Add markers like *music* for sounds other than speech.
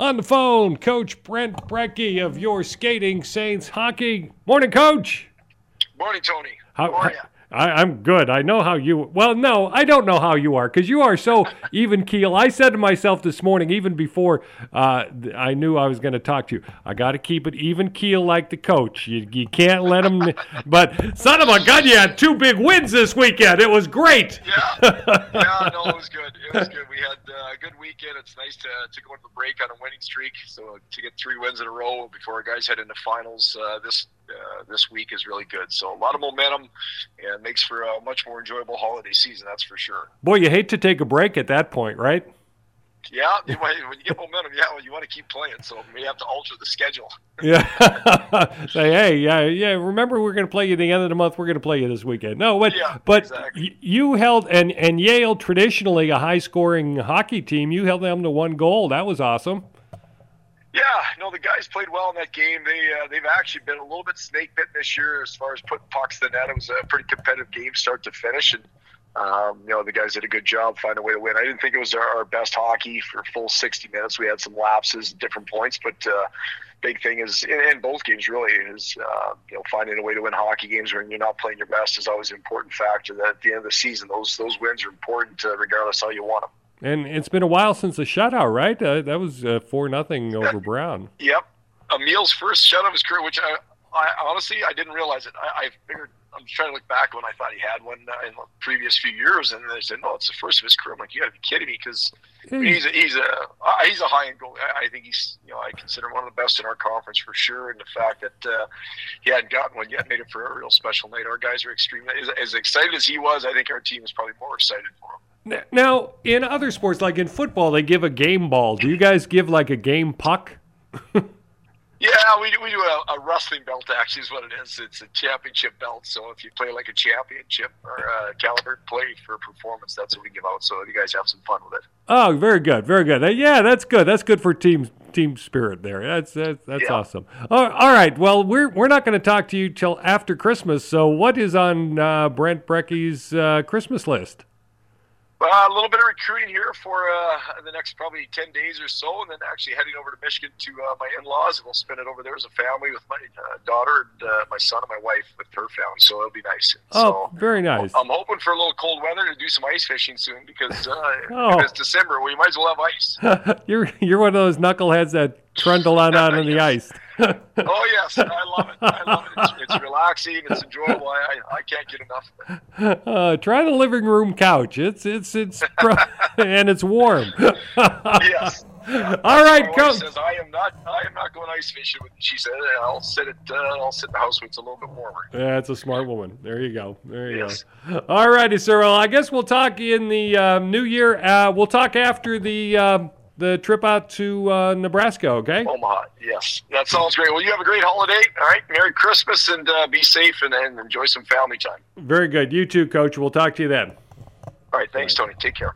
On the phone, Coach Brent Brekke of your Skating Saints hockey. Morning, Coach. Morning, Tony. How, How are you? I, I'm good. I know how you. Well, no, I don't know how you are because you are so *laughs* even keel. I said to myself this morning, even before uh, th- I knew I was going to talk to you, I got to keep it even keel like the coach. You, you can't let him. *laughs* *laughs* but son of a gun, you had two big wins this weekend. It was great. Yeah, yeah, no, it was good. It was good. We had uh, a good weekend. It's nice to, to go into the break on a winning streak. So to get three wins in a row before our guys head into finals uh, this uh, this week is really good. So a lot of momentum and makes for a much more enjoyable holiday season. That's for sure. Boy, you hate to take a break at that point, right? Yeah, *laughs* you when you get momentum, yeah, well, you want to keep playing. So we have to alter the schedule. *laughs* Yeah. *laughs* Say, hey, yeah, yeah. Remember, we're going to play you the end of the month. We're going to play you this weekend. No, but Yeah, but exactly. you held and and Yale traditionally a high scoring hockey team. You held them to one goal. That was awesome. Yeah, no, the guys played well in that game. They uh, they've actually been a little bit snake bitten this year as far as putting pucks in the net. It was a pretty competitive game, start to finish, and um, you know the guys did a good job finding a way to win. I didn't think it was our, our best hockey for full 60 minutes. We had some lapses, at different points, but uh, big thing is in, in both games really is uh, you know finding a way to win hockey games when you're not playing your best is always an important factor. That at the end of the season, those those wins are important uh, regardless how you want them. And it's been a while since the shutout, right? Uh, that was uh, four nothing over Brown. Yep. Emil's first shutout of his career, which I, I honestly I didn't realize it. I, I figured I'm trying to look back when I thought he had one uh, in the previous few years, and they said no, it's the first of his career. I'm like, you got to be kidding me, because he's a, he's a uh, he's a high end goalie. I, I think he's you know I consider him one of the best in our conference for sure. And the fact that uh, he hadn't gotten one yet made it for a real special night. Our guys are extremely as, as excited as he was. I think our team is probably more excited for him. Now, in other sports, like in football, they give a game ball. Do you guys give like a game puck? *laughs* Yeah, we do, we do a, a wrestling belt. Actually, is what it is. It's a championship belt. So if you play like a championship or a caliber play for performance, that's what we give out. So you guys have some fun with it. Oh, very good, very good. Yeah, that's good. That's good for team team spirit there. That's that's, that's Yeah. awesome. All right. Well, we're we're not going to talk to you till after Christmas. So, what is on uh, Brent Brekke's uh, Christmas list? Uh, a little bit of recruiting here for uh, the next probably ten days or so, and then actually heading over to Michigan to uh, my in-laws, and we'll spend it over there as a family with my uh, daughter and uh, my son and my wife with her family. So it'll be nice. Oh, so, very nice. I'm hoping for a little cold weather to do some ice fishing soon because uh, *laughs* Oh. it's December, we might as well have ice. *laughs* you're you're one of those knuckleheads that trundle on out on the *laughs* ice. Oh yes, I love it. I love it. It's, it's *laughs* relaxing. It's enjoyable. I, I, can't get enough of it. Uh, try the living room couch. It's it's it's pro- *laughs* and it's warm. Yes. *laughs* All right, coach. says I am not. I am not going ice fishing with. She said I'll sit at. Uh, I'll sit in the house when it's a little bit warmer. That's a smart woman. There you go. There you Yes. go. All righty, sir. Well, I guess we'll talk in the um, new year. Uh, we'll talk after the um, the trip out to uh, Nebraska. Okay. Omaha. Yes, that sounds great. Well, you have a great holiday. All right. Merry Christmas and uh, be safe and, and enjoy some family time. Very good. You too, coach. We'll talk to you then. All right. Thanks, Tony. Take care.